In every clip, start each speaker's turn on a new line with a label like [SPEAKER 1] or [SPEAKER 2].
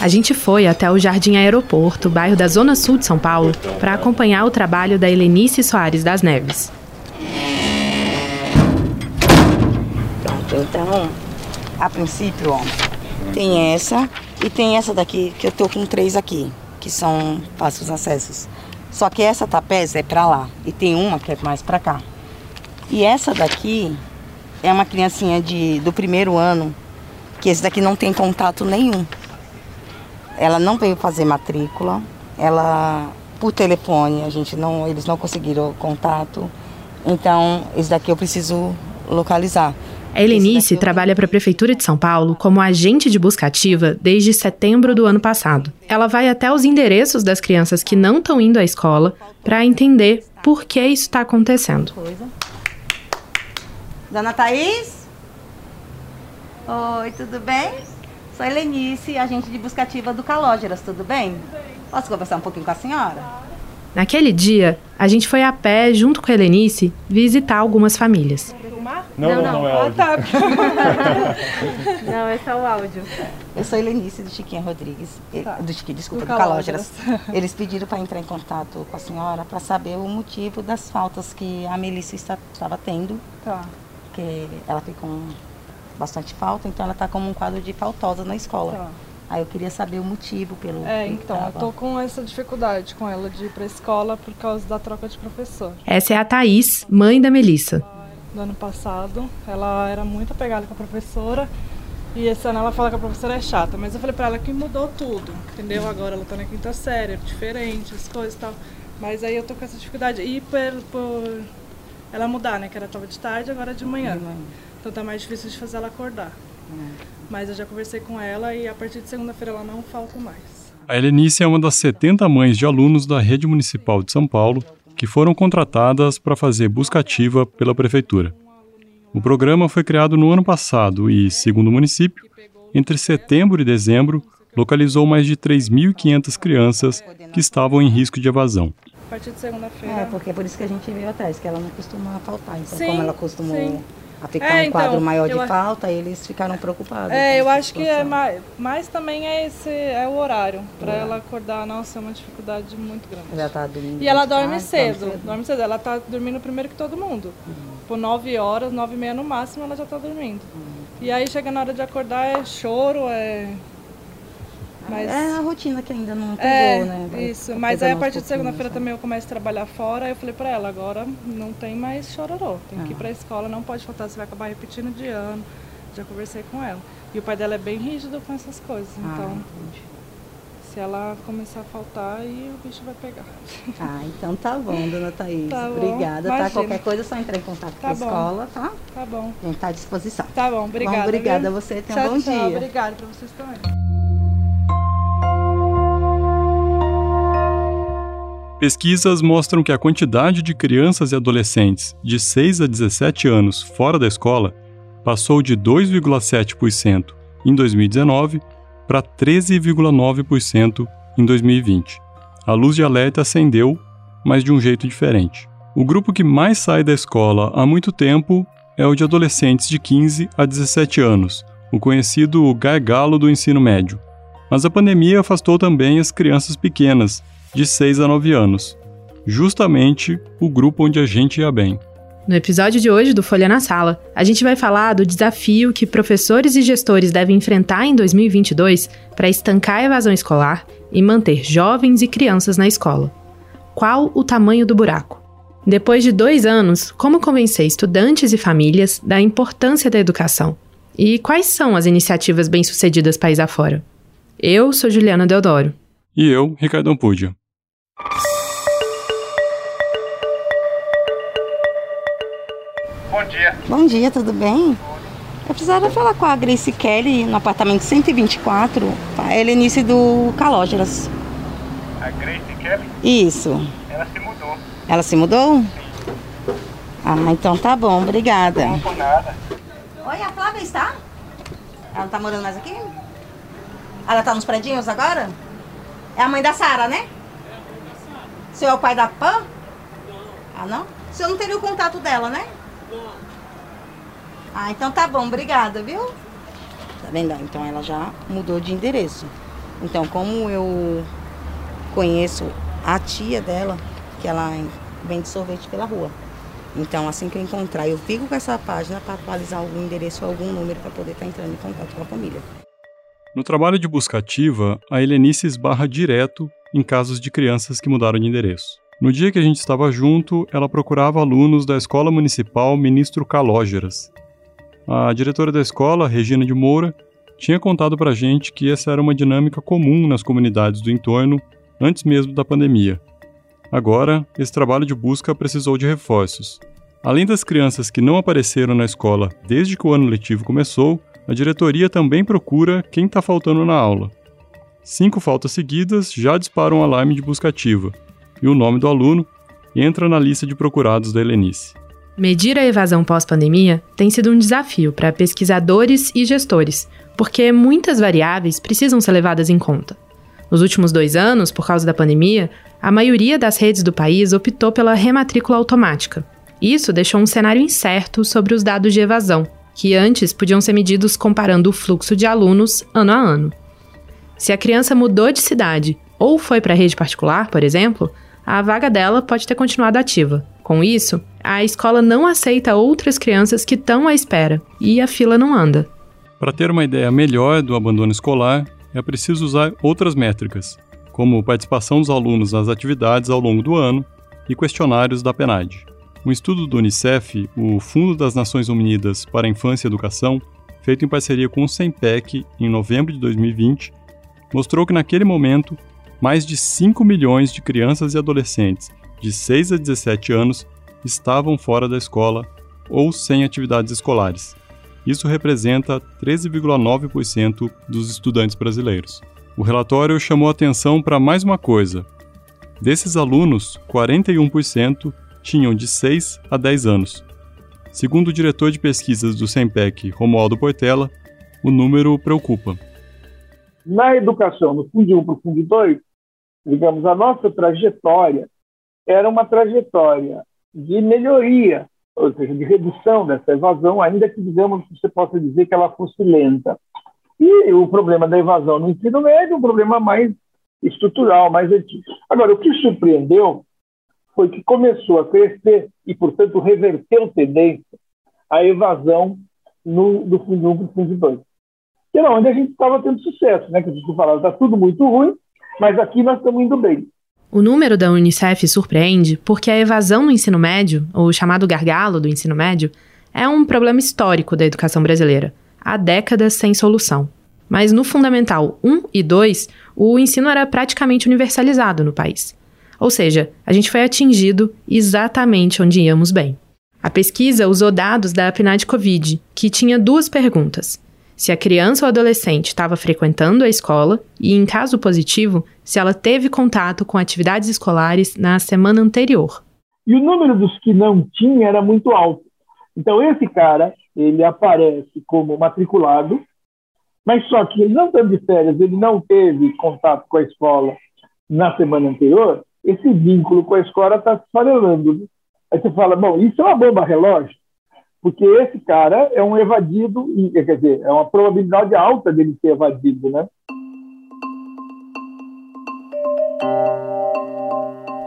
[SPEAKER 1] A gente foi até o Jardim Aeroporto, bairro da Zona Sul de São Paulo, para acompanhar o trabalho da Helenice Soares das Neves.
[SPEAKER 2] Pronto, então, a princípio, ó, tem essa e tem essa daqui, que eu tô com três aqui, que são fáceis acessos. Só que essa tapés é para lá e tem uma que é mais para cá. E essa daqui é uma criancinha de, do primeiro ano, que esse daqui não tem contato nenhum. Ela não veio fazer matrícula, ela por telefone, a gente não, eles não conseguiram contato. Então, esse daqui eu preciso localizar.
[SPEAKER 1] A Helenice trabalha para a Prefeitura de São Paulo como agente de busca ativa desde setembro do ano passado. Ela vai até os endereços das crianças que não estão indo à escola para entender por que isso está acontecendo.
[SPEAKER 2] Dona Thaís? Oi, tudo bem? Sou a Helenice, agente de busca ativa do Calógeras, tudo bem? Posso conversar um pouquinho com a senhora?
[SPEAKER 1] Naquele dia, a gente foi a pé, junto com a Helenice, visitar algumas famílias.
[SPEAKER 3] Não, não, não, não é áudio.
[SPEAKER 4] Ah, tá. não, é só o áudio.
[SPEAKER 2] Eu sou a Helenice do Chiquinha Rodrigues,
[SPEAKER 4] Tá.
[SPEAKER 2] do Chiquinha, desculpa,
[SPEAKER 4] Do
[SPEAKER 2] do Calógeras. Eles pediram para entrar em contato com a senhora para saber o motivo das faltas que a Melissa está, estava tendo,
[SPEAKER 4] Tá.
[SPEAKER 2] porque ela ficou bastante falta, então ela está como um quadro de faltosa na escola.
[SPEAKER 4] Tá.
[SPEAKER 2] Aí eu queria saber o motivo pelo
[SPEAKER 4] É, então, eu tô com essa dificuldade com ela de ir pra escola por causa da troca de professor.
[SPEAKER 1] Essa é a Thaís, mãe da Melissa.
[SPEAKER 4] Do ano passado, ela era muito apegada com a professora e esse ano ela fala que a professora é chata, mas eu falei pra ela que mudou tudo, entendeu? Agora ela tá na quinta série, é diferente, as coisas e tal. Mas aí eu tô com essa dificuldade. E por, por ela mudar, né? Que ela tava de tarde, agora é de manhã.
[SPEAKER 2] De manhã.
[SPEAKER 4] Então tá mais difícil de fazer ela acordar.
[SPEAKER 2] É.
[SPEAKER 4] Mas eu já conversei com ela e a partir de segunda-feira ela não falta mais.
[SPEAKER 3] A Helenice é uma das 70 mães de alunos da Rede Municipal de São Paulo que foram contratadas para fazer busca ativa pela Prefeitura. O programa foi criado no ano passado e, segundo o município, entre setembro e dezembro, localizou mais de 3.500 crianças que estavam em risco de evasão.
[SPEAKER 4] A partir de segunda-feira.
[SPEAKER 2] É, porque é por isso que a gente veio atrás, que ela não costuma faltar. Então,
[SPEAKER 4] Sim,
[SPEAKER 2] como ela costumou
[SPEAKER 4] sim.
[SPEAKER 2] A ficar
[SPEAKER 4] É,
[SPEAKER 2] um
[SPEAKER 4] então,
[SPEAKER 2] quadro maior de falta, eles ficaram preocupados.
[SPEAKER 4] É, eu acho que é mais, mais também é esse é o horário para ela acordar. Nossa, é uma dificuldade muito grande.
[SPEAKER 2] Já tá dormindo
[SPEAKER 4] E ela
[SPEAKER 2] de tarde,
[SPEAKER 4] dorme
[SPEAKER 2] dorme
[SPEAKER 4] cedo, dorme cedo. Ela tá dormindo primeiro que todo mundo. Por 9 horas, 9 e meia no máximo, ela já tá dormindo. E aí chega na hora de acordar é choro, é. Mas.
[SPEAKER 2] É a rotina que ainda não pegou,
[SPEAKER 4] É,
[SPEAKER 2] né? Vai
[SPEAKER 4] isso. Mas aí a partir de segunda-feira também eu começo a trabalhar fora. Aí eu falei pra ela, agora não tem mais chororô. Tem que ir
[SPEAKER 2] Ah.
[SPEAKER 4] pra escola, não pode faltar, você vai acabar repetindo de ano. Já conversei com ela. E o pai dela é bem rígido com essas coisas.
[SPEAKER 2] Ah,
[SPEAKER 4] Então,
[SPEAKER 2] entendi.
[SPEAKER 4] se ela começar a faltar, aí o bicho vai pegar.
[SPEAKER 2] Ah, então tá bom, dona Thaís.
[SPEAKER 4] Tá bom,
[SPEAKER 2] Obrigada, tá?
[SPEAKER 4] imagina.
[SPEAKER 2] Qualquer coisa é só entrar em contato
[SPEAKER 4] Tá
[SPEAKER 2] com a
[SPEAKER 4] bom.
[SPEAKER 2] escola, tá?
[SPEAKER 4] Tá bom.
[SPEAKER 2] A gente tá à disposição.
[SPEAKER 4] Tá bom, obrigada.
[SPEAKER 2] Bom, obrigada a você, tenha um
[SPEAKER 4] Tchau,
[SPEAKER 2] bom
[SPEAKER 4] tchau.
[SPEAKER 2] dia.
[SPEAKER 4] Obrigada pra vocês também.
[SPEAKER 3] Pesquisas mostram que a quantidade de crianças e adolescentes de 6 a 17 anos fora da escola passou de 2,7% em 2019 para 13,9% em 2020. A luz de alerta acendeu, mas de um jeito diferente. O grupo que mais sai da escola há muito tempo é o de adolescentes de 15 a 17 anos, o conhecido gargalo do ensino médio. Mas a pandemia afastou também as crianças pequenas, de 6 a 9 anos, justamente o grupo onde a gente ia bem.
[SPEAKER 1] No episódio de hoje do Folha na Sala, a gente vai falar do desafio que professores e gestores devem enfrentar em 2022 para estancar a evasão escolar e manter jovens e crianças na escola. Qual o tamanho do buraco? Depois de dois anos, como convencer estudantes e famílias da importância da educação? E quais são as iniciativas bem-sucedidas país afora? Eu sou Juliana Deodoro.
[SPEAKER 3] E eu, Ricardo Ampudia.
[SPEAKER 5] Bom dia.
[SPEAKER 2] Bom dia, tudo bem? Eu precisava falar com a Grace Kelly no apartamento 124, a Helenice do Calógeras.
[SPEAKER 5] A Grace Kelly,
[SPEAKER 2] Isso.
[SPEAKER 5] ela se mudou.
[SPEAKER 2] Ela se mudou? Ah, então tá bom, obrigada.
[SPEAKER 5] Não por nada.
[SPEAKER 2] Oi, a Flávia está? Ela não tá morando mais aqui? Ela tá nos predinhos agora? É a mãe da Sara, né? Senhor é o pai da Pan? Ah, não? O senhor não teria o contato dela, né? Ah, então tá bom, obrigada, viu? Tá vendo? Então ela já mudou de endereço. Então, como eu conheço a tia dela, que ela vende sorvete pela rua. Então, assim que eu encontrar, eu fico com essa página para atualizar algum endereço ou algum número para poder estar tá entrando em contato com a família.
[SPEAKER 3] No trabalho de busca ativa, a Helenice esbarra direto em casos de crianças que mudaram de endereço. No dia que a gente estava junto, ela procurava alunos da Escola Municipal Ministro Calógeras. A diretora da escola, Regina de Moura, tinha contado para a gente que essa era uma dinâmica comum nas comunidades do entorno antes mesmo da pandemia. Agora, esse trabalho de busca precisou de reforços. Além das crianças que não apareceram na escola desde que o ano letivo começou, a diretoria também procura quem está faltando na aula. Cinco faltas seguidas já disparam um alarme de busca ativa, e o nome do aluno entra na lista de procurados da Helenice.
[SPEAKER 1] Medir a evasão pós-pandemia tem sido um desafio para pesquisadores e gestores, porque muitas variáveis precisam ser levadas em conta. Nos últimos dois anos, por causa da pandemia, a maioria das redes do país optou pela rematrícula automática. Isso deixou um cenário incerto sobre os dados de evasão, que antes podiam ser medidos comparando o fluxo de alunos ano a ano. Se a criança mudou de cidade ou foi para a rede particular, por exemplo, a vaga dela pode ter continuado ativa. Com isso, a escola não aceita outras crianças que estão à espera e a fila não anda.
[SPEAKER 3] Para ter uma ideia melhor do abandono escolar, é preciso usar outras métricas, como participação dos alunos nas atividades ao longo do ano e questionários da PNAD. Um estudo do Unicef, o Fundo das Nações Unidas para a Infância e Educação, feito em parceria com o SEMPEC em novembro de 2020, mostrou que naquele momento mais de 5 milhões de crianças e adolescentes de 6 a 17 anos estavam fora da escola ou sem atividades escolares, isso representa 13,9% dos estudantes brasileiros. O relatório chamou atenção para mais uma coisa. Desses alunos, 41% tinham de 6 a 10 anos. Segundo o diretor de pesquisas do SEMPEC, Romualdo Portela, o número preocupa.
[SPEAKER 6] Na educação, no Fundo 1 para o Fundo 2, digamos, a nossa trajetória era uma trajetória de melhoria ou seja, de redução dessa evasão, ainda que, digamos, você possa dizer que ela fosse lenta. E o problema da evasão no ensino médio é um problema mais estrutural, mais antigo. Agora, o que surpreendeu foi que começou a crescer e, portanto, reverteu tendência a evasão no, do Fundo 1 para o Fundo 2. Que era onde a gente estava tendo sucesso, né? Que a gente falava, está tudo muito ruim, mas aqui nós estamos indo bem.
[SPEAKER 1] O número da Unicef surpreende porque a evasão no ensino médio, ou chamado gargalo do ensino médio, é um problema histórico da educação brasileira, há décadas sem solução. Mas no Fundamental 1 e 2, o ensino era praticamente universalizado no país. Ou seja, a gente foi atingido exatamente onde íamos bem. A pesquisa usou dados da PNAD Covid, que tinha duas perguntas se a criança ou adolescente estava frequentando a escola e, em caso positivo, se ela teve contato com atividades escolares na semana anterior.
[SPEAKER 6] E o número dos que não tinha era muito alto. Então, esse cara, ele aparece como matriculado, mas só que ele não estando de férias, ele não teve contato com a escola na semana anterior, esse vínculo com a escola está se farelando. Aí você fala, bom, isso é uma bomba relógio? Porque esse cara é um evadido, quer dizer, é uma probabilidade alta dele ser evadido, né?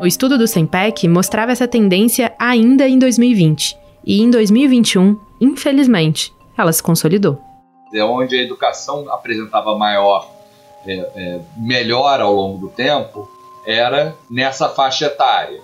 [SPEAKER 1] O estudo do SEMPEC mostrava essa tendência ainda em 2020. E em 2021, infelizmente, ela se consolidou.
[SPEAKER 7] É onde a educação apresentava maior é, é, melhor ao longo do tempo era nessa faixa etária.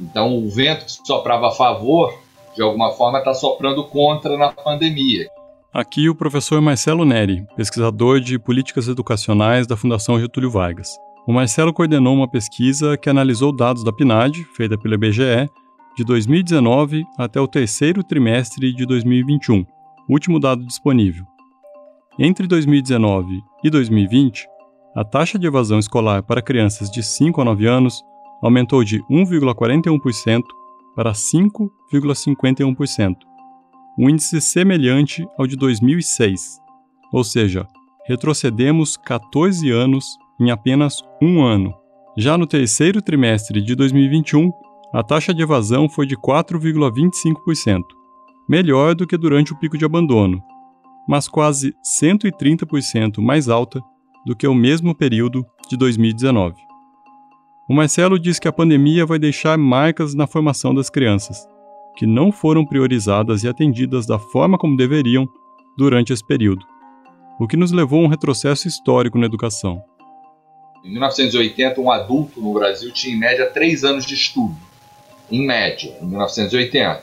[SPEAKER 7] Então, o vento que soprava a favor de alguma forma está soprando contra na pandemia.
[SPEAKER 3] Aqui o professor Marcelo Neri, pesquisador de políticas educacionais da Fundação Getúlio Vargas. O Marcelo coordenou uma pesquisa que analisou dados da PNAD, feita pela IBGE, de 2019 até o terceiro trimestre de 2021, último dado disponível. Entre 2019 e 2020, a taxa de evasão escolar para crianças de 5 a 9 anos aumentou de 1,41% para 5,51%, um índice semelhante ao de 2006, ou seja, retrocedemos 14 anos em apenas um ano. Já no terceiro trimestre de 2021, a taxa de evasão foi de 4,25%, melhor do que durante o pico de abandono, mas quase 130% mais alta do que o mesmo período de 2019. O Marcelo diz que a pandemia vai deixar marcas na formação das crianças, que não foram priorizadas e atendidas da forma como deveriam durante esse período, o que nos levou a um retrocesso histórico na educação.
[SPEAKER 7] Em 1980, um adulto no Brasil tinha em média 3 anos de estudo. Em média, em 1980.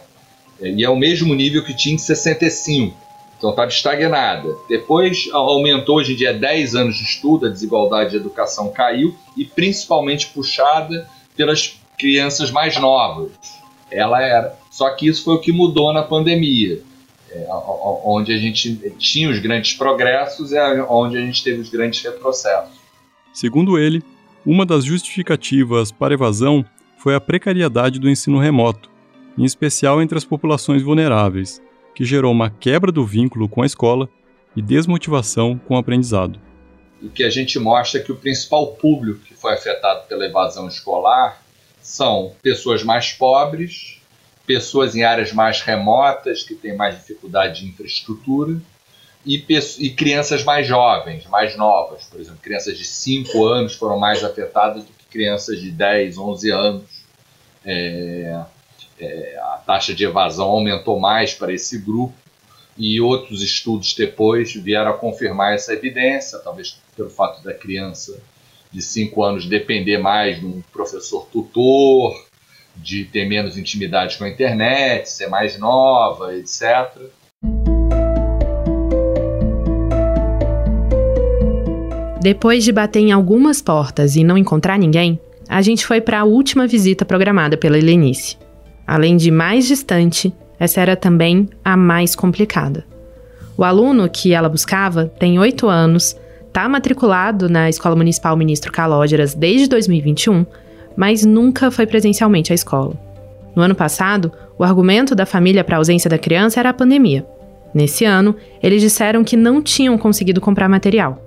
[SPEAKER 7] E é o mesmo nível que tinha em 65. Então estava estagnada. Depois aumentou, hoje em dia, 10 anos de estudo, a desigualdade de educação caiu, e principalmente puxada pelas crianças mais novas. Ela era. Só que isso foi o que mudou na pandemia. É, onde a gente tinha os grandes progressos e onde a gente teve os grandes retrocessos.
[SPEAKER 3] Segundo ele, uma das justificativas para evasão foi a precariedade do ensino remoto, em especial entre as populações vulneráveis, que gerou uma quebra do vínculo com a escola e desmotivação com o aprendizado.
[SPEAKER 7] O que a gente mostra é que o principal público que foi afetado pela evasão escolar são pessoas mais pobres, pessoas em áreas mais remotas, que têm mais dificuldade de infraestrutura, e, e, crianças mais jovens, mais novas. Por exemplo, crianças de 5 anos foram mais afetadas do que crianças de 10, 11 anos. É, é, a taxa de evasão aumentou mais para esse grupo e outros estudos depois vieram a confirmar essa evidência, talvez pelo fato da criança de 5 anos depender mais de um professor tutor, de ter menos intimidade com a internet, ser mais nova, etc.
[SPEAKER 1] Depois de bater em algumas portas e não encontrar ninguém, a gente foi para a última visita programada pela Helenice. Além de mais distante, essa era também a mais complicada. O aluno que ela buscava tem oito anos, está matriculado na Escola Municipal Ministro Calógeras desde 2021, mas nunca foi presencialmente à escola. No ano passado, o argumento da família para a ausência da criança era a pandemia. Nesse ano, eles disseram que não tinham conseguido comprar material.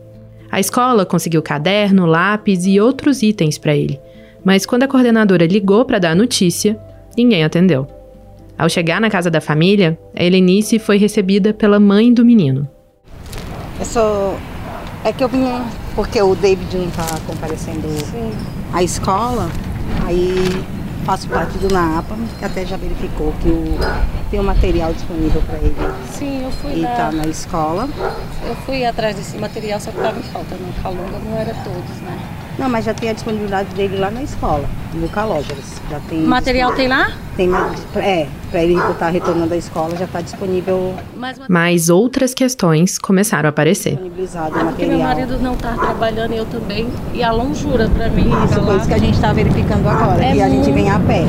[SPEAKER 1] A escola conseguiu caderno, lápis e outros itens para ele, mas quando a coordenadora ligou para dar a notícia, ninguém atendeu. Ao chegar na casa da família, a Helenice foi recebida pela mãe do menino.
[SPEAKER 2] Eu sou. É que eu vim porque o David não está comparecendo Sim. à escola, aí faço parte do NAPA, que até já verificou que o, tem o um material disponível para ele.
[SPEAKER 8] Sim, eu fui
[SPEAKER 2] E está na escola.
[SPEAKER 8] Eu fui atrás desse material, só que estava em falta. No Calunga não era todos, né?
[SPEAKER 2] Não, mas já tem a disponibilidade dele lá na escola, no Calógeras. Já tem.
[SPEAKER 8] O material tem lá?
[SPEAKER 2] Tem, é, para ele estar retornando à escola já está disponível.
[SPEAKER 1] Mas outras questões começaram a aparecer.
[SPEAKER 2] Disponibilizado
[SPEAKER 8] é porque meu marido não está trabalhando e eu também. E a longura para mim.
[SPEAKER 2] Isso, foi isso que a gente está verificando agora. É e a gente vem a pé.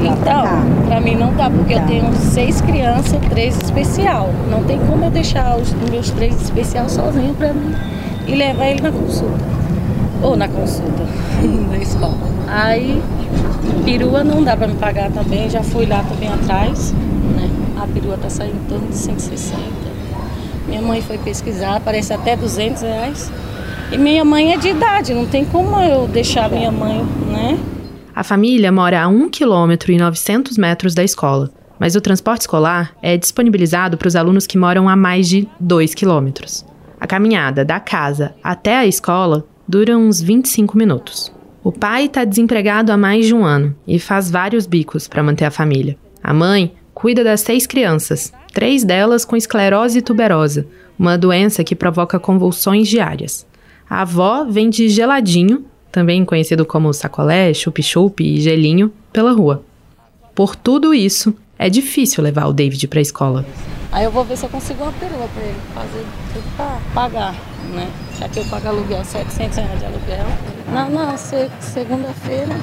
[SPEAKER 8] Então, para mim não dá, porque eu tenho seis crianças, três especial. Não tem como eu deixar os meus três especial sozinho para mim e levar ele na consulta. Ou na consulta, na escola. Aí, perua não dá para me pagar também, já fui lá também atrás, né? A perua tá saindo em torno de 160. Minha mãe foi pesquisar, parece até 200 reais. E minha mãe é de idade, não tem como eu deixar minha mãe, né?
[SPEAKER 1] A família mora a 1 km e 900 metros da escola, mas o transporte escolar é disponibilizado para os alunos que moram a mais de 2 quilômetros. A caminhada da casa até a escola dura uns 25 minutos. O pai está desempregado há mais de um ano e faz vários bicos para manter a família. A mãe cuida das seis crianças, três delas com esclerose tuberosa, uma doença que provoca convulsões diárias. A avó vende geladinho, também conhecido como sacolé, chup-chup e gelinho, pela rua. Por tudo isso, é difícil levar o David para a escola.
[SPEAKER 8] Aí eu vou ver se eu consigo uma perua para ele fazer tudo para pagar, né? Já que eu pago aluguel, 700 reais de aluguel. Não, não, segunda-feira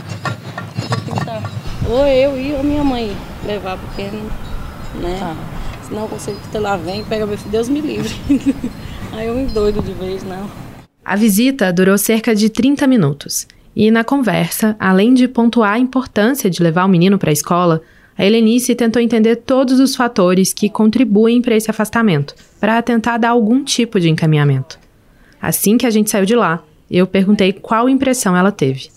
[SPEAKER 8] vou tentar. Ou eu e ou minha mãe levar, porque, né? Tá. Senão eu consigo que lá vem, pega meu filho, Deus me livre. Aí eu me doido de vez, não.
[SPEAKER 1] A visita durou cerca de 30 minutos. E na conversa, além de pontuar a importância de levar o menino para a escola, a Helenice tentou entender todos os fatores que contribuem para esse afastamento, para tentar dar algum tipo de encaminhamento. Assim que a gente saiu de lá, eu perguntei qual impressão ela teve.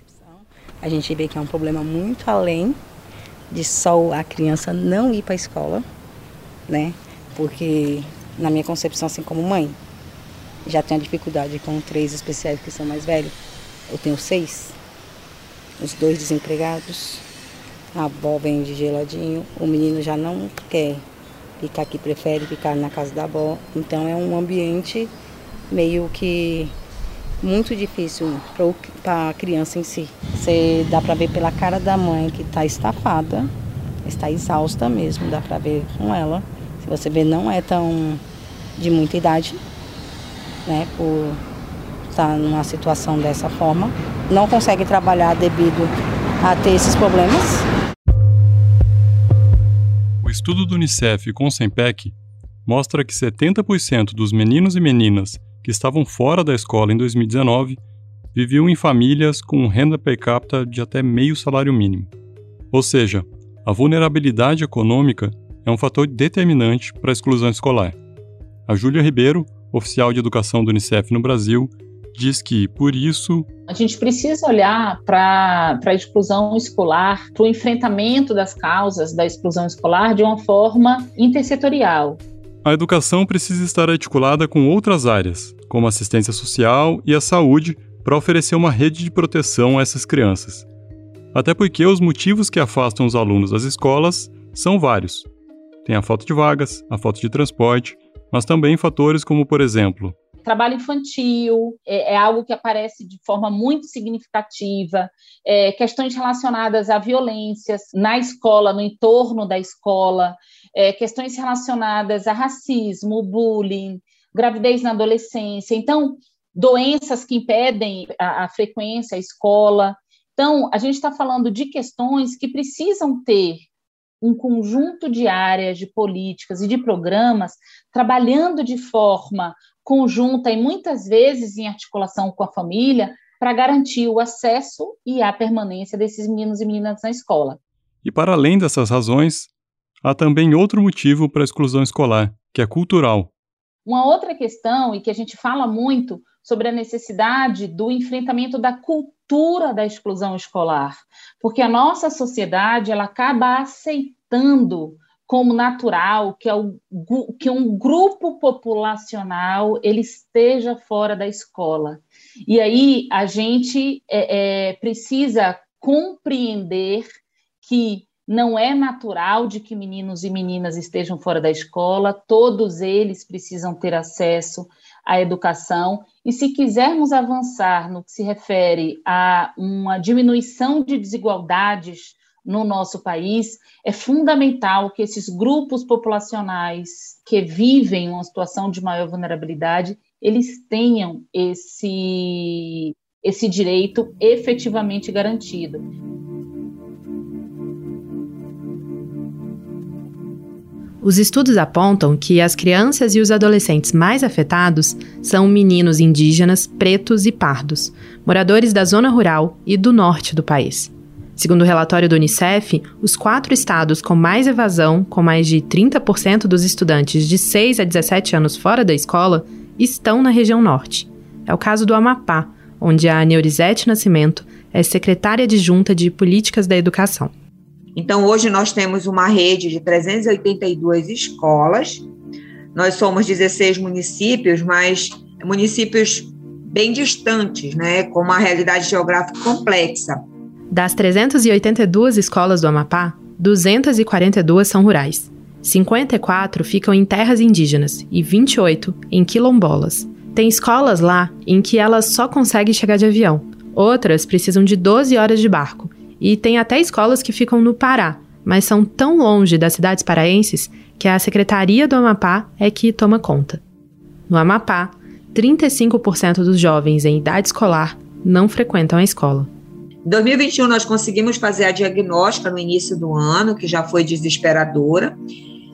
[SPEAKER 2] A gente vê que é um problema muito além de só a criança não ir para a escola, né? Porque na minha concepção, assim como mãe, já tenho dificuldade com três especiais que são mais velhos. Eu tenho seis, os dois desempregados, a avó vende geladinho, o menino já não quer ficar aqui, prefere ficar na casa da avó. Então é um ambiente meio que muito difícil para a criança em si. Você dá para ver pela cara da mãe que está estafada, está exausta mesmo, dá para ver com ela. Se você ver, não é tão de muita idade, né, por estar numa situação dessa forma. Não consegue trabalhar devido a ter esses problemas.
[SPEAKER 3] Estudo do Unicef com o SEMPEC mostra que 70% dos meninos e meninas que estavam fora da escola em 2019 viviam em famílias com renda per capita de até meio salário mínimo. Ou seja, a vulnerabilidade econômica é um fator determinante para a exclusão escolar. A Júlia Ribeiro, oficial de educação do Unicef no Brasil, diz que, por isso.
[SPEAKER 9] A gente precisa olhar para a exclusão escolar, para o enfrentamento das causas da exclusão escolar de uma forma intersetorial.
[SPEAKER 3] A educação precisa estar articulada com outras áreas, como a assistência social e a saúde, para oferecer uma rede de proteção a essas crianças. Até porque os motivos que afastam os alunos das escolas são vários. Tem a falta de vagas, a falta de transporte, mas também fatores como, por exemplo,
[SPEAKER 9] trabalho infantil é, é, algo que aparece de forma muito significativa, é, questões relacionadas a violências na escola, no entorno da escola, é, questões relacionadas a racismo, bullying, gravidez na adolescência. Então, doenças que impedem a, a frequência à escola. Então, a gente está falando de questões que precisam ter um conjunto de áreas, de políticas e de programas trabalhando de forma conjunta e muitas vezes em articulação com a família para garantir o acesso e a permanência desses meninos e meninas na escola.
[SPEAKER 3] E para além dessas razões, há também outro motivo para a exclusão escolar, que é cultural.
[SPEAKER 9] Uma outra questão, e que a gente fala muito sobre a necessidade do enfrentamento da cultura da exclusão escolar, porque a nossa sociedade ela acaba aceitando como natural que, é o, que um grupo populacional ele esteja fora da escola. E aí a gente é, é, precisa compreender que não é natural de que meninos e meninas estejam fora da escola, todos eles precisam ter acesso à educação. E se quisermos avançar no que se refere a uma diminuição de desigualdades no nosso país, é fundamental que esses grupos populacionais que vivem uma situação de maior vulnerabilidade, eles tenham esse, esse direito efetivamente garantido.
[SPEAKER 1] Os estudos apontam que as crianças e os adolescentes mais afetados são meninos indígenas, pretos e pardos, moradores da zona rural e do norte do país. Segundo o relatório do Unicef, os quatro estados com mais evasão, com mais de 30% dos estudantes de 6 a 17 anos fora da escola, estão na região norte. É o caso do Amapá, onde a Neurizete Nascimento é secretária adjunta de Políticas da Educação.
[SPEAKER 10] Então, hoje nós temos uma rede de 382 escolas. Nós somos 16 municípios, mas municípios bem distantes, né, com uma realidade geográfica complexa.
[SPEAKER 1] Das 382 escolas do Amapá, 242 são rurais. 54 ficam em terras indígenas e 28 em quilombolas. Tem escolas lá em que elas só conseguem chegar de avião. Outras precisam de 12 horas de barco e tem até escolas que ficam no Pará, mas são tão longe das cidades paraenses que a Secretaria do Amapá é que toma conta. No Amapá, 35% dos jovens em idade escolar não frequentam a escola.
[SPEAKER 10] Em 2021, nós conseguimos fazer a diagnóstica no início do ano, que já foi desesperadora,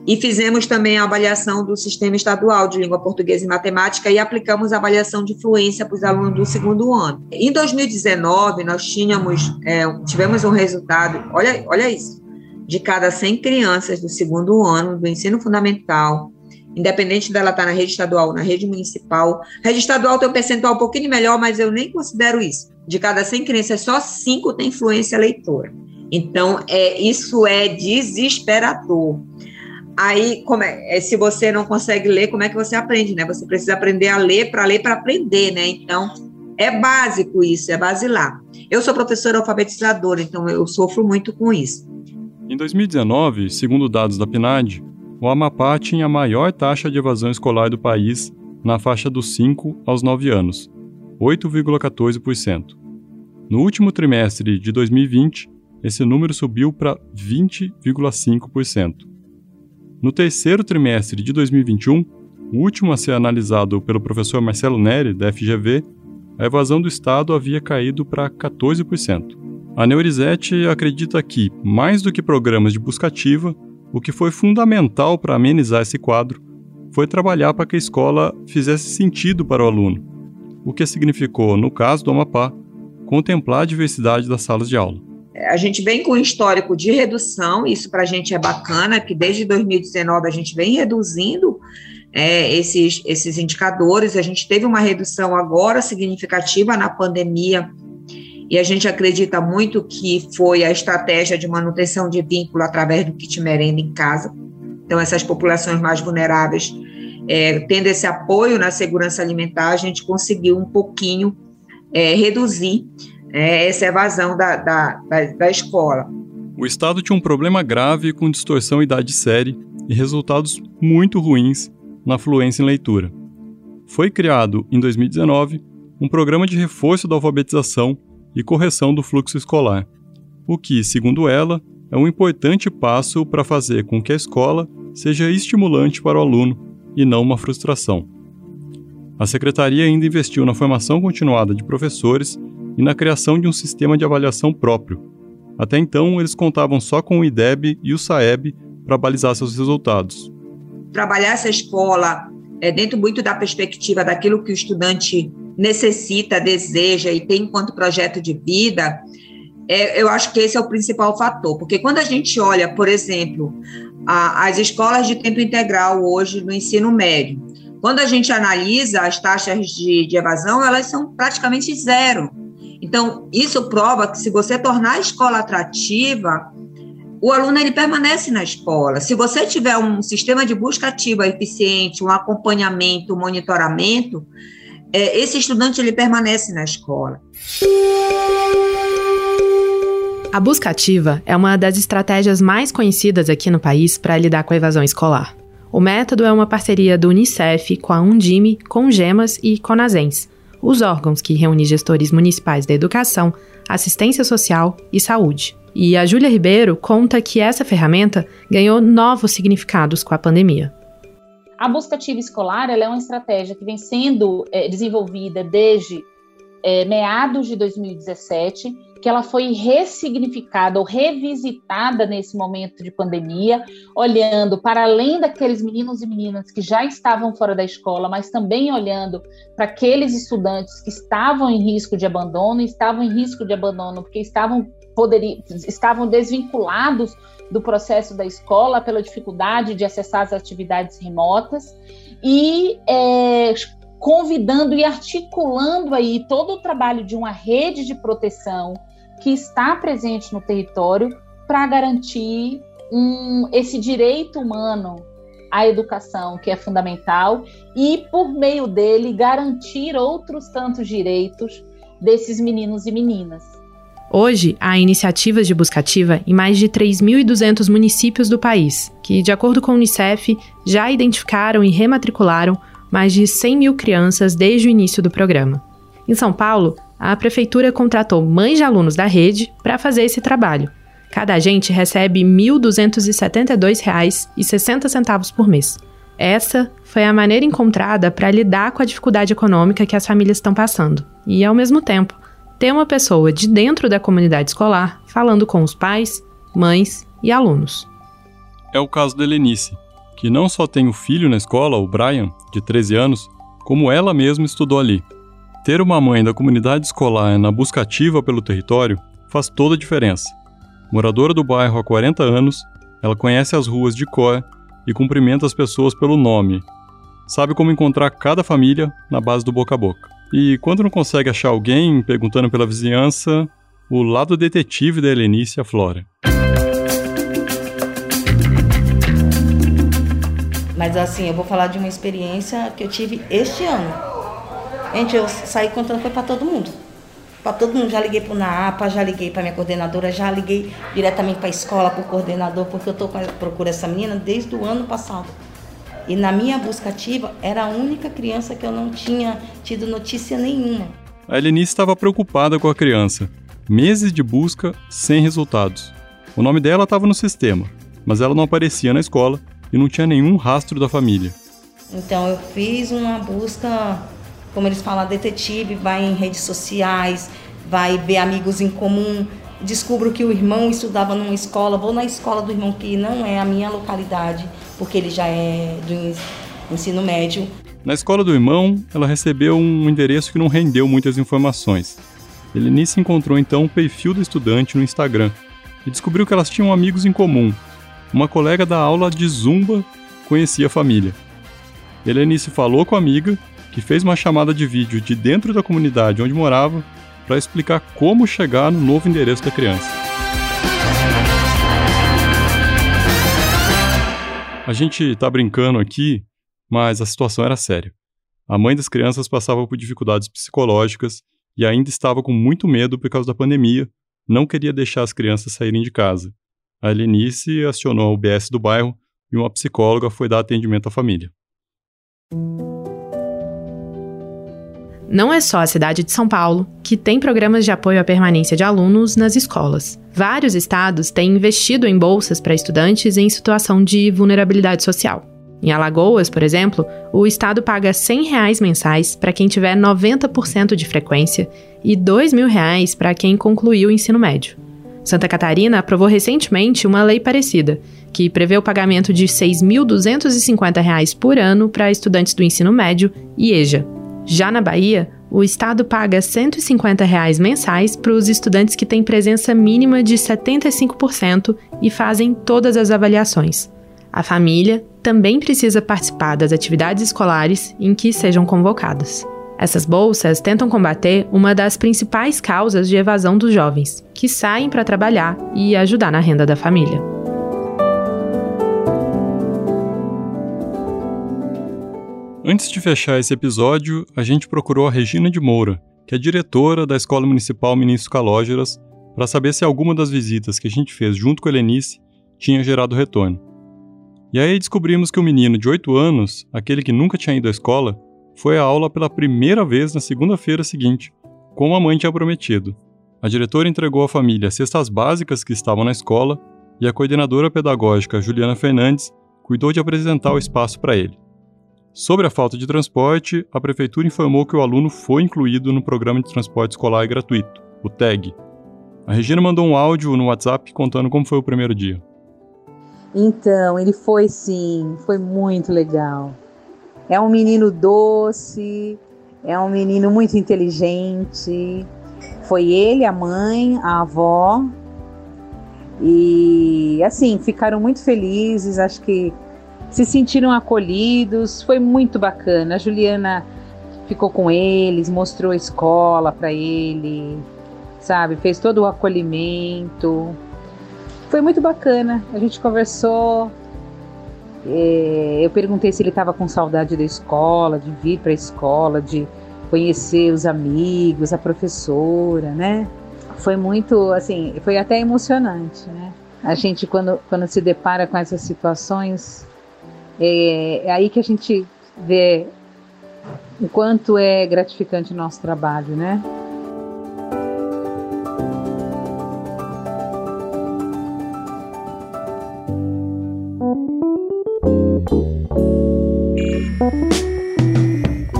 [SPEAKER 10] e fizemos também a avaliação do sistema estadual de língua portuguesa e matemática e aplicamos a avaliação de fluência para os alunos do segundo ano. Em 2019, nós tínhamos, é, tivemos um resultado, olha, olha isso, de cada 100 crianças do segundo ano do ensino fundamental, independente dela estar na rede estadual ou na rede municipal. Rede estadual tem um percentual um pouquinho melhor, mas eu nem considero isso. De cada 100 crianças, só 5 têm fluência leitora. Então, é, isso é desesperador. Aí, como é, é, se você não consegue ler, como é que você aprende, né? Você precisa aprender a ler para ler para aprender, né? Então, é básico isso, é basilar. Eu sou professora alfabetizadora, então eu sofro muito com isso.
[SPEAKER 3] Em 2019, segundo dados da PNAD, o Amapá tinha a maior taxa de evasão escolar do país na faixa dos 5 aos 9 anos, 8,14%. No último trimestre de 2020, esse número subiu para 20,5%. No terceiro trimestre de 2021, o último a ser analisado pelo professor Marcelo Neri, da FGV, a evasão do Estado havia caído para 14%. A Neurizete acredita que, mais do que programas de buscativa, o que foi fundamental para amenizar esse quadro foi trabalhar para que a escola fizesse sentido para o aluno, o que significou, no caso do Amapá, contemplar a diversidade das salas de aula.
[SPEAKER 10] A gente vem com um histórico de redução, isso para a gente é bacana, que desde 2019 a gente vem reduzindo é, esses, esses indicadores. A gente teve uma redução agora significativa na pandemia, e a gente acredita muito que foi a estratégia de manutenção de vínculo através do kit merenda em casa. Então, essas populações mais vulneráveis, é, tendo esse apoio na segurança alimentar, a gente conseguiu um pouquinho é, reduzir é, essa evasão da, da, da, da escola.
[SPEAKER 3] O Estado tinha um problema grave com distorção idade série e resultados muito ruins na fluência em leitura. Foi criado, em 2019, um programa de reforço da alfabetização e correção do fluxo escolar, o que, segundo ela, é um importante passo para fazer com que a escola seja estimulante para o aluno e não uma frustração. A secretaria ainda investiu na formação continuada de professores e na criação de um sistema de avaliação próprio. Até então, eles contavam só com o IDEB e o SAEB para balizar seus resultados.
[SPEAKER 10] Trabalhar essa escola é dentro muito da perspectiva daquilo que o estudante necessita, deseja e tem enquanto projeto de vida, é, eu acho que esse é o principal fator, porque quando a gente olha, por exemplo, a, as escolas de tempo integral hoje no ensino médio, quando a gente analisa as taxas de, de evasão, elas são praticamente zero. Então, isso prova que se você tornar a escola atrativa, o aluno ele permanece na escola. Se você tiver um sistema de busca ativa eficiente, um acompanhamento, um monitoramento, é, esse estudante ele permanece na escola.
[SPEAKER 1] A busca ativa é uma das estratégias mais conhecidas aqui no país para lidar com a evasão escolar. O método é uma parceria do Unicef com a Undime, com Gemas e Conasens, os órgãos que reúnem gestores municipais da educação, assistência social e saúde. E a Júlia Ribeiro conta que essa ferramenta ganhou novos significados com a pandemia.
[SPEAKER 9] A busca ativa escolar é uma estratégia que vem sendo é, desenvolvida desde é, meados de 2017 que ela foi ressignificada ou revisitada nesse momento de pandemia, olhando para além daqueles meninos e meninas que já estavam fora da escola, mas também olhando para aqueles estudantes que estavam em risco de abandono, estavam em risco de abandono porque estavam poderiam, estavam desvinculados do processo da escola pela dificuldade de acessar as atividades remotas e é, convidando e articulando aí todo o trabalho de uma rede de proteção que está presente no território para garantir um, esse direito humano à educação, que é fundamental, e, por meio dele, garantir outros tantos direitos desses meninos e meninas.
[SPEAKER 1] Hoje, há iniciativas de buscativa em mais de 3.200 municípios do país, que, de acordo com o Unicef, já identificaram e rematricularam mais de 100 mil crianças desde o início do programa. Em São Paulo, a prefeitura contratou mães de alunos da rede para fazer esse trabalho. Cada agente recebe R$ 1.272,60 por mês. Essa foi a maneira encontrada para lidar com a dificuldade econômica que as famílias estão passando e, ao mesmo tempo, ter uma pessoa de dentro da comunidade escolar falando com os pais, mães e alunos.
[SPEAKER 3] É o caso da Helenice, que não só tem o filho na escola, o Brian, de 13 anos, como ela mesma estudou ali. Ter uma mãe da comunidade escolar na busca ativa pelo território faz toda a diferença. Moradora do bairro há 40 anos, ela conhece as ruas de cor e cumprimenta as pessoas pelo nome. Sabe como encontrar cada família na base do boca a boca. E quando não consegue achar alguém perguntando pela vizinhança, o lado detetive da Helenice aflora.
[SPEAKER 2] Mas assim, eu vou falar de uma experiência que eu tive este ano. Gente, eu saí contando foi para todo mundo. Para todo mundo, já liguei para o NAPA, já liguei para minha coordenadora, já liguei diretamente para a escola, para o coordenador, porque eu estou procurando essa menina desde o ano passado. E na minha busca ativa, era a única criança que eu não tinha tido notícia nenhuma.
[SPEAKER 3] A Helenice estava preocupada com a criança. Meses de busca sem resultados. O nome dela estava no sistema, mas ela não aparecia na escola e não tinha nenhum rastro da família.
[SPEAKER 2] Então eu fiz uma busca, como eles falam, detetive, vai em redes sociais, vai ver amigos em comum, descubro que o irmão estudava numa escola, vou na escola do irmão que não é a minha localidade, porque ele já é do ensino médio.
[SPEAKER 3] Na escola do irmão, ela recebeu um endereço que não rendeu muitas informações. Helenice encontrou então o perfil do estudante no Instagram e descobriu que elas tinham amigos em comum. Uma colega da aula de zumba conhecia a família. Helenice falou com a amiga, que fez uma chamada de vídeo de dentro da comunidade onde morava para explicar como chegar no novo endereço da criança. A gente está brincando aqui, mas a situação era séria. A mãe das crianças passava por dificuldades psicológicas e ainda estava com muito medo por causa da pandemia, não queria deixar as crianças saírem de casa. A Helenice acionou a UBS do bairro e uma psicóloga foi dar atendimento à família.
[SPEAKER 1] Não é só a cidade de São Paulo que tem programas de apoio à permanência de alunos nas escolas. Vários estados têm investido em bolsas para estudantes em situação de vulnerabilidade social. Em Alagoas, por exemplo, o estado paga 100 reais mensais para quem tiver 90% de frequência e 2 mil reais para quem concluiu o ensino médio. Santa Catarina aprovou recentemente uma lei parecida, que prevê o pagamento de R$ 6.250 por ano para estudantes do ensino médio e EJA, já na Bahia, o Estado paga 150 reais mensais para os estudantes que têm presença mínima de 75% e fazem todas as avaliações. A família também precisa participar das atividades escolares em que sejam convocadas. Essas bolsas tentam combater uma das principais causas de evasão dos jovens, que saem para trabalhar e ajudar na renda da família.
[SPEAKER 3] Antes de fechar esse episódio, a gente procurou a Regina de Moura, que é diretora da Escola Municipal Ministro Calógeras, para saber se alguma das visitas que a gente fez junto com a Helenice tinha gerado retorno. E aí descobrimos que o menino de 8 anos, aquele que nunca tinha ido à escola, foi à aula pela primeira vez na segunda-feira seguinte, como a mãe tinha prometido. A diretora entregou à família cestas básicas que estavam na escola e a coordenadora pedagógica Juliana Fernandes cuidou de apresentar o espaço para ele. Sobre a falta de transporte, a prefeitura informou que o aluno foi incluído no programa de transporte escolar gratuito, o TAG. A Regina mandou um áudio no WhatsApp contando como foi o primeiro dia.
[SPEAKER 11] Então, ele foi sim, foi muito legal. É um menino doce, é um menino muito inteligente. Foi ele, a mãe, a avó. E assim, ficaram muito felizes, acho que se sentiram acolhidos, foi muito bacana. A Juliana ficou com eles, mostrou a escola para ele, sabe? Fez todo o acolhimento. Foi muito bacana. A gente conversou. É, eu perguntei se ele estava com saudade da escola, de vir para a escola, de conhecer os amigos, a professora, né? Foi muito, assim, foi até emocionante, né? A gente, quando, quando se depara com essas situações, é, é aí que a gente vê o quanto é gratificante o nosso trabalho, né?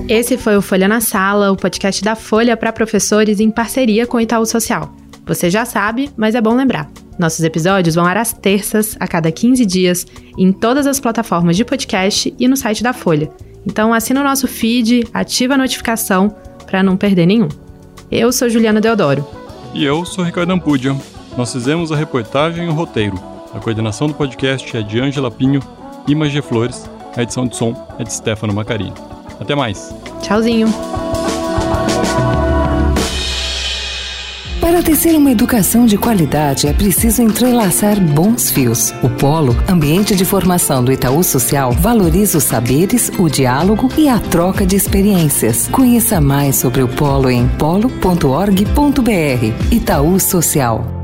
[SPEAKER 1] Esse foi o Folha na Sala, o podcast da Folha para professores em parceria com o Itaú Social. Você já sabe, mas é bom lembrar. Nossos episódios vão ar às terças, a cada 15 dias, em todas as plataformas de podcast e no site da Folha. Então assina o nosso feed, ativa a notificação para não perder nenhum. Eu sou Juliana Deodoro.
[SPEAKER 3] E eu sou Ricardo Ampudia. Nós fizemos a reportagem e o roteiro. A coordenação do podcast é de Ângela Pinho e Magia Flores. A edição de som é de Stefano Macarini. Até mais.
[SPEAKER 1] Tchauzinho.
[SPEAKER 12] Para tecer uma educação de qualidade é preciso entrelaçar bons fios. O Polo, ambiente de formação do Itaú Social, valoriza os saberes, o diálogo e a troca de experiências. Conheça mais sobre o Polo em polo.org.br. Itaú Social.